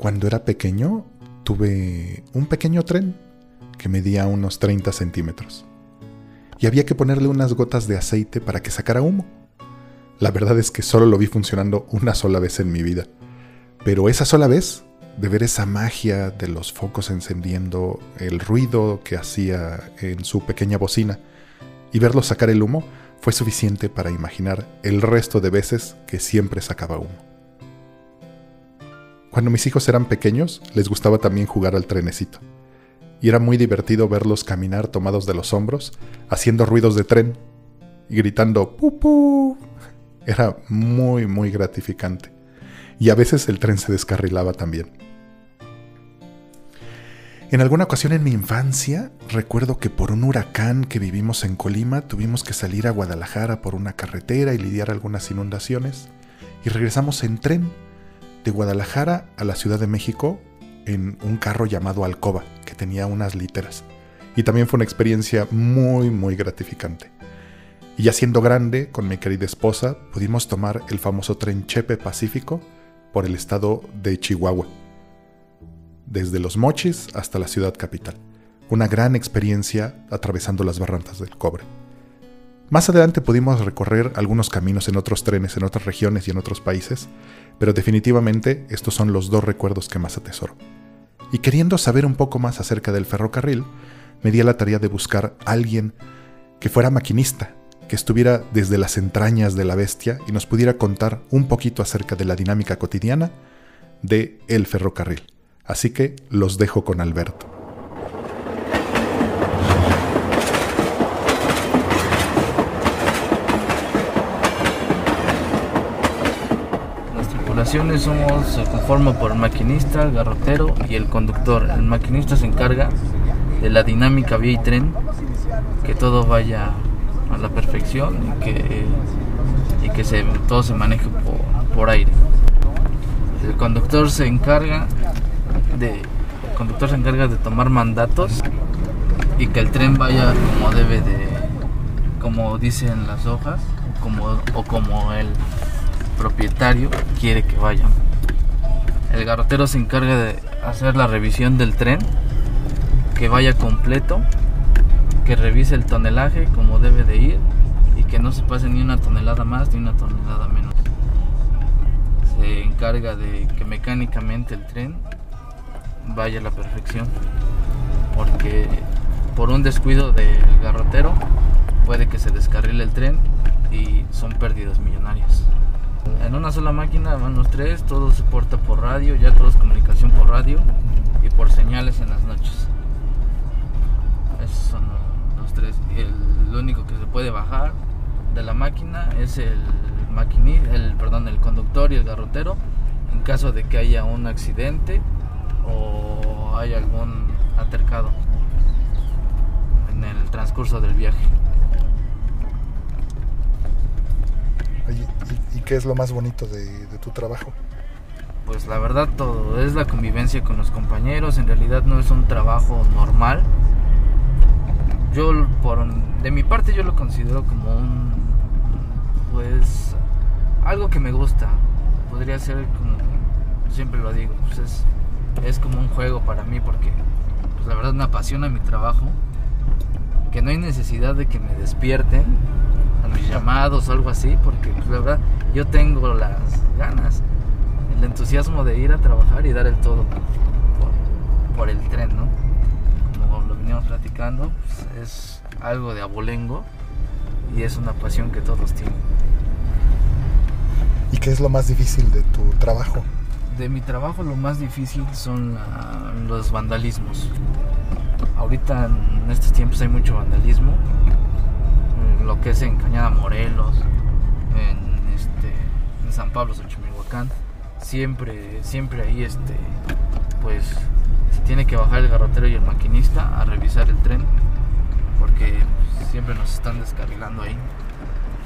Cuando era pequeño, tuve un pequeño tren que medía unos 30 centímetros. Y había que ponerle unas gotas de aceite para que sacara humo. La verdad es que solo lo vi funcionando una sola vez en mi vida. Pero esa sola vez, de ver esa magia de los focos encendiendo, el ruido que hacía en su pequeña bocina, y verlo sacar el humo, fue suficiente para imaginar el resto de veces que siempre sacaba humo. Cuando mis hijos eran pequeños, les gustaba también jugar al trenecito. Y era muy divertido verlos caminar tomados de los hombros, haciendo ruidos de tren y gritando ¡Pupú! Era muy, muy gratificante. Y a veces el tren se descarrilaba también. En alguna ocasión en mi infancia, recuerdo que por un huracán que vivimos en Colima tuvimos que salir a Guadalajara por una carretera y lidiar algunas inundaciones, y regresamos en tren de Guadalajara a la Ciudad de México en un carro llamado Alcoba, que tenía unas literas. Y también fue una experiencia muy, muy gratificante. Y ya siendo grande, con mi querida esposa, pudimos tomar el famoso tren Chepe Pacífico por el estado de Chihuahua, desde Los Mochis hasta la ciudad capital. Una gran experiencia atravesando las barrancas del cobre. Más adelante pudimos recorrer algunos caminos en otros trenes, en otras regiones y en otros países, pero definitivamente estos son los dos recuerdos que más atesoro. Y queriendo saber un poco más acerca del ferrocarril, me di a la tarea de buscar a alguien que fuera maquinista, que estuviera desde las entrañas de la bestia y nos pudiera contar un poquito acerca de la dinámica cotidiana de el ferrocarril. Así que los dejo con Alberto. Somos, se conforma por el maquinista, el garrotero y el conductor. El maquinista se encarga de la dinámica vía y tren, que todo vaya a la perfección y que, y que se, todo se maneje por, aire. El conductor se encarga de conductor se encarga de tomar mandatos y que el tren vaya como debe de como dicen las hojas como, o como el propietario quiere que vayan. El garrotero se encarga de hacer la revisión del tren, que vaya completo, que revise el tonelaje como debe de ir y que no se pase ni una tonelada más ni una tonelada menos. Se encarga de que mecánicamente el tren vaya a la perfección, porque por un descuido del garrotero puede que se descarrile el tren y son pérdidas millonarias. En una sola máquina van los tres, todo se porta por radio, ya todo es comunicación por radio y por señales en las noches. Esos son los tres. El, lo único que se puede bajar de la máquina es el maquinista, el perdón, el conductor y el garrotero en caso de que haya un accidente o haya algún atercado en el transcurso del viaje. ¿Y, qué es lo más bonito de, tu trabajo? Pues la verdad todo, es la convivencia con los compañeros, en realidad no es un trabajo normal. Yo, por, de mi parte, yo lo considero como un, pues, algo que me gusta. Podría ser como, siempre lo digo, pues es, es como un juego para mí porque, pues la verdad me apasiona mi trabajo. Que no hay necesidad de que me despierten mis llamados o algo así, porque pues, la verdad yo tengo las ganas, el entusiasmo de ir a trabajar y dar el todo por, el tren, ¿no? Como lo veníamos platicando, pues, es algo de abolengo y es una pasión que todos tienen. ¿Y qué es lo más difícil de tu trabajo? De mi trabajo lo más difícil son los vandalismos. Ahorita en estos tiempos hay mucho vandalismo lo que es en Cañada Morelos, en, este, en San Pablo, Xochimilhuacán, siempre, siempre ahí este, pues se tiene que bajar el garrotero y el maquinista a revisar el tren, porque siempre nos están descarrilando ahí.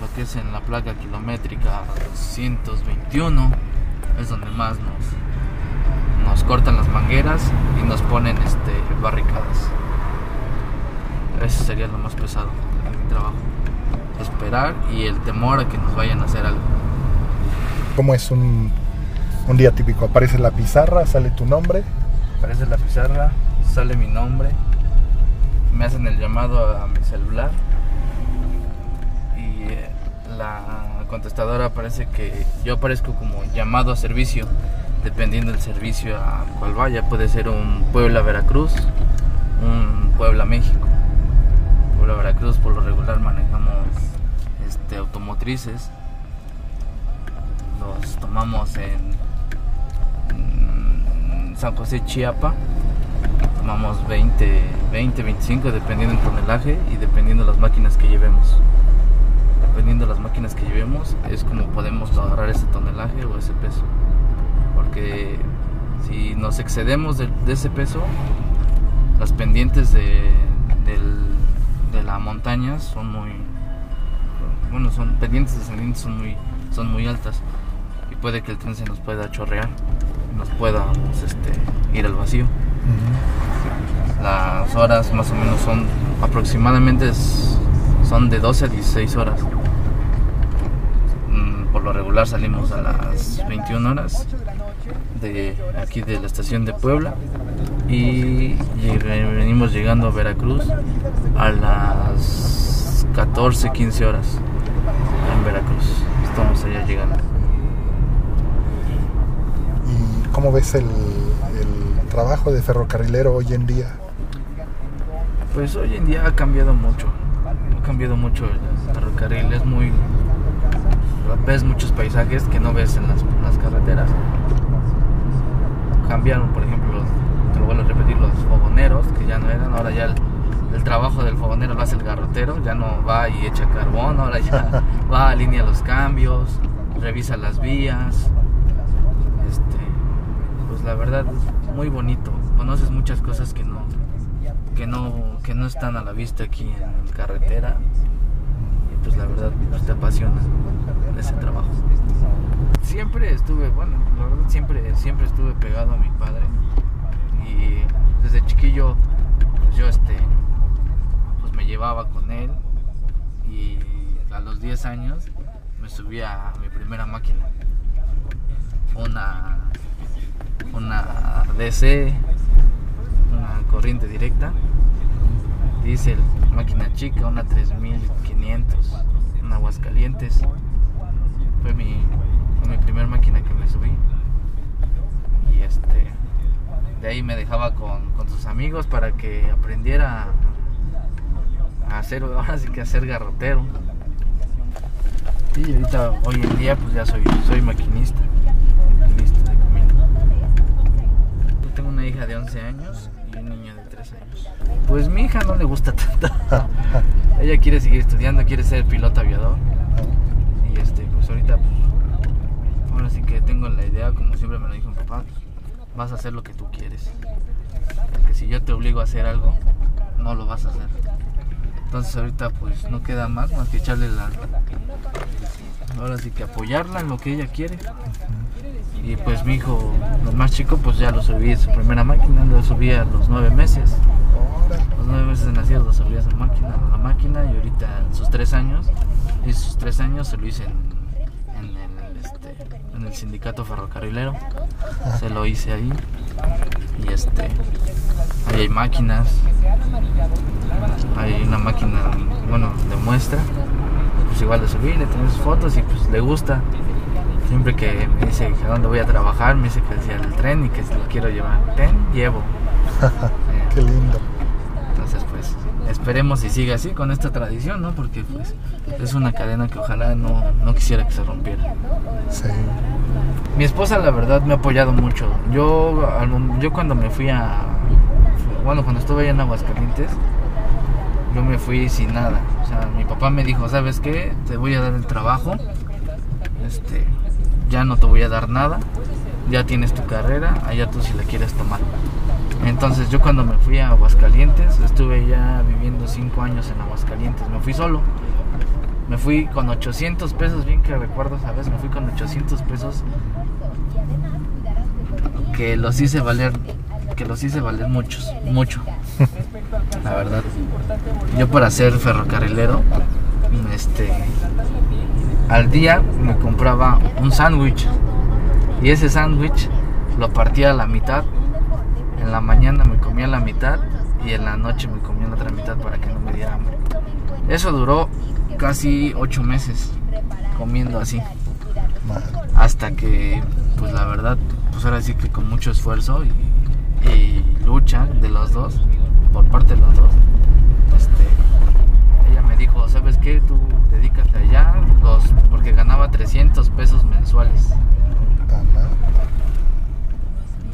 Lo que es en la placa kilométrica 221 es donde más nos, nos cortan las mangueras y nos ponen este, barricadas. Eso sería lo más pesado de mi trabajo esperar y el temor a que nos vayan a hacer algo. ¿Cómo es un Un día típico, aparece la pizarra, sale tu nombre. Aparece la pizarra, sale mi nombre, me hacen el llamado a mi celular y eh, la contestadora parece que yo aparezco como llamado a servicio, dependiendo del servicio a cual vaya. Puede ser un Puebla Veracruz, un Puebla México. Puebla Veracruz por lo regular manejamos este, automotrices. Los tomamos en, San José Chiapa. Tomamos 20, 20, 25 dependiendo del tonelaje y dependiendo de las máquinas que llevemos dependiendo de las máquinas que llevemos, es como podemos agarrar ese tonelaje o ese peso. Porque si nos excedemos de, de ese peso, las pendientes de, del- de la montaña son muy. Bueno, son pendientes descendientes son muy, son muy altas. Y puede que el tren se nos pueda chorrear, nos pueda pues, este, ir al vacío. Las horas más o menos son aproximadamente es- son de 12 a 16 horas. Mm, Por lo regular salimos a las 21 horas de aquí de la estación de Puebla y venimos llegando a Veracruz a las 14, 15 horas en Veracruz. Estamos allá llegando. ¿Y cómo ves el, el trabajo de ferrocarrilero hoy en día? Pues hoy en día ha cambiado mucho. Ha cambiado mucho el ferrocarril. Es muy. Ves muchos paisajes que no ves en las, en las carreteras. Cambiaron, por ejemplo, lo vuelvo a repetir, los fogoneros, que ya no eran. Ahora ya el, el trabajo del fogonero lo hace el garrotero. Ya no va y echa carbón. Ahora ya va, alinea los cambios, revisa las vías. Este, pues la verdad, es muy bonito. Conoces muchas cosas que no, que no que no están a la vista aquí en carretera y pues la verdad pues, te apasiona ese trabajo siempre estuve bueno la verdad siempre siempre estuve pegado a mi padre y desde chiquillo pues yo este pues me llevaba con él y a los 10 años me subí a mi primera máquina una una DC una corriente directa diésel, máquina chica, una 3500, una Aguascalientes. Fue mi, fue mi primer máquina que me subí. Y este, de ahí me dejaba con, con sus amigos para que aprendiera a hacer, ahora sí que a ser garrotero. Y ahorita, hoy en día, pues ya soy, soy maquinista, maquinista de camino. Yo tengo una hija de 11 años y un niño de 3 años. Pues mi hija no le gusta tanto. Ella quiere seguir estudiando, quiere ser piloto aviador. Y este, pues ahorita, pues, ahora sí que tengo la idea, como siempre me lo dijo mi papá, pues, vas a hacer lo que tú quieres. Porque si yo te obligo a hacer algo, no lo vas a hacer. Entonces ahorita pues no queda más más que echarle la... Ahora sí que apoyarla en lo que ella quiere. Y pues mi hijo, el más chico, pues ya lo subí en su primera máquina, lo subí a los nueve meses. Los nueve meses de nacido lo subí a esa máquina, a la máquina, y ahorita en sus tres años, y sus tres años se lo hice en, en el, este, en el sindicato ferrocarrilero. Se lo hice ahí. Y este, ahí hay máquinas, hay una máquina, bueno, de muestra. Pues igual le subí, le tomé sus fotos y pues le gusta. Siempre que me dice a dónde voy a trabajar, me dice que decía el tren y que si lo quiero llevar. Ten, llevo. Qué lindo. entonces, pues, esperemos y siga así con esta tradición, ¿no? Porque, pues, es una cadena que ojalá no, no quisiera que se rompiera. Sí. Mi esposa, la verdad, me ha apoyado mucho. Yo, yo cuando me fui a. Bueno, cuando estuve allá en Aguascalientes, yo me fui sin nada. O sea, mi papá me dijo: ¿Sabes qué? Te voy a dar el trabajo. Este. Ya no te voy a dar nada. Ya tienes tu carrera. Allá tú si la quieres tomar. Entonces, yo cuando me fui a Aguascalientes, estuve ya viviendo cinco años en Aguascalientes. Me fui solo. Me fui con 800 pesos, bien que recuerdo, ¿sabes? Me fui con 800 pesos que los hice valer, que los hice valer muchos, mucho. La verdad. Yo para ser ferrocarrilero, este, al día me compraba un sándwich. Y ese sándwich lo partía a la mitad. La mañana me comía la mitad y en la noche me comía la otra mitad para que no me diera hambre. Eso duró casi ocho meses comiendo así. Hasta que, pues la verdad, pues ahora sí que con mucho esfuerzo y, lucha de los dos, por parte de los dos, este, ella me dijo, ¿sabes qué? Tú dedícate allá, los, porque ganaba 300 pesos mensuales.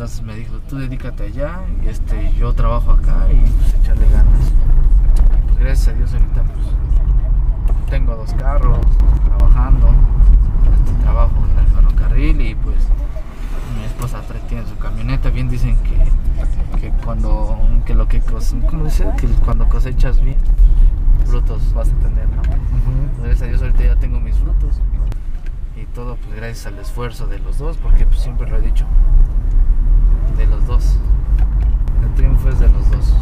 Entonces me dijo, tú dedícate allá y este, yo trabajo acá y pues echarle ganas. Gracias a Dios ahorita pues tengo dos carros, trabajando, este, trabajo en el ferrocarril y pues mi esposa tiene su camioneta. Bien dicen que, que cuando que lo que cuando cosechas bien frutos vas a tener, ¿no? Gracias a Dios ahorita ya tengo mis frutos y todo pues gracias al esfuerzo de los dos porque pues, siempre lo he dicho de los dos. El triunfo es de los dos.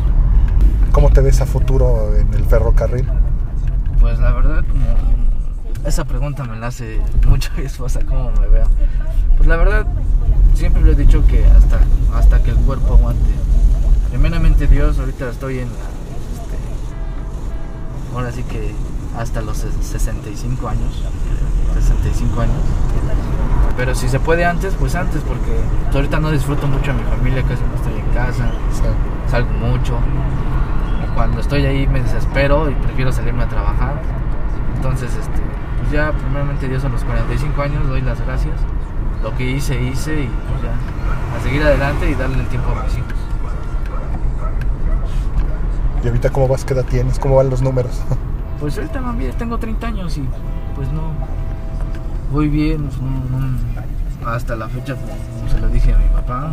¿Cómo te ves a futuro en el ferrocarril? Pues la verdad, como esa pregunta me la hace mucho mi esposa, ¿cómo me veo? Pues la verdad, siempre le he dicho que hasta, hasta que el cuerpo aguante. Primeramente Dios, ahorita estoy en la... Este, ahora sí que hasta los 65 años. 65 años. Pero si se puede antes, pues antes, porque ahorita no disfruto mucho a mi familia, casi no estoy en casa, salgo mucho. Cuando estoy ahí me desespero y prefiero salirme a trabajar. Entonces, este, pues ya primeramente Dios a los 45 años doy las gracias. Lo que hice, hice y pues ya a seguir adelante y darle el tiempo a mis hijos. ¿Y ahorita cómo vas? ¿Qué edad tienes? ¿Cómo van los números? Pues ahorita tengo 30 años y pues no, voy bien, hasta la fecha pues, se lo dije a mi papá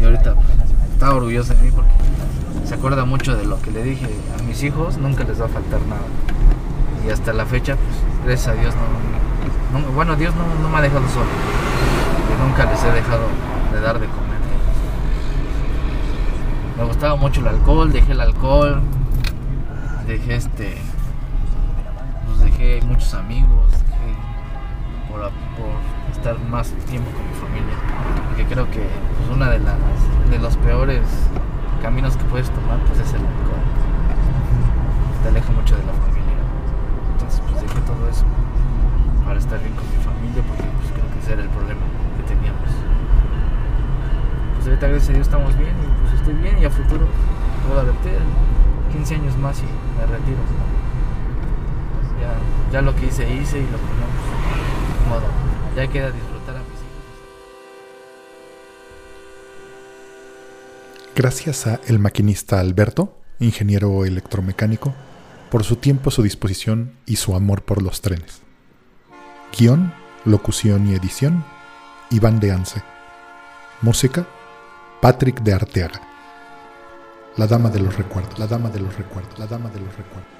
y ahorita pues, está orgulloso de mí porque se acuerda mucho de lo que le dije a mis hijos, nunca les va a faltar nada. Y hasta la fecha, pues gracias a Dios no, bueno Dios no, me ha dejado solo, y nunca les he dejado de dar de comer. Me gustaba mucho el alcohol, dejé el alcohol, dejé este, pues dejé muchos amigos, por, estar más tiempo con mi familia. Porque creo que pues, una de las de los peores caminos que puedes tomar pues es el alcohol. Te aleja mucho de la familia. Entonces pues dejé todo eso para estar bien con mi familia porque pues, creo que ese era el problema que teníamos. Pues ahorita gracias a Dios estamos bien y pues estoy bien y a futuro puedo verte 15 años más y me retiro. Ya, ya lo que hice hice y lo que no ya queda disfrutar a mis hijos. Gracias a el maquinista Alberto, ingeniero electromecánico, por su tiempo, su disposición y su amor por los trenes. Guión, locución y edición, Iván de Anse. Música, Patrick de Arteaga. La dama de los recuerdos, la dama de los recuerdos, la dama de los recuerdos.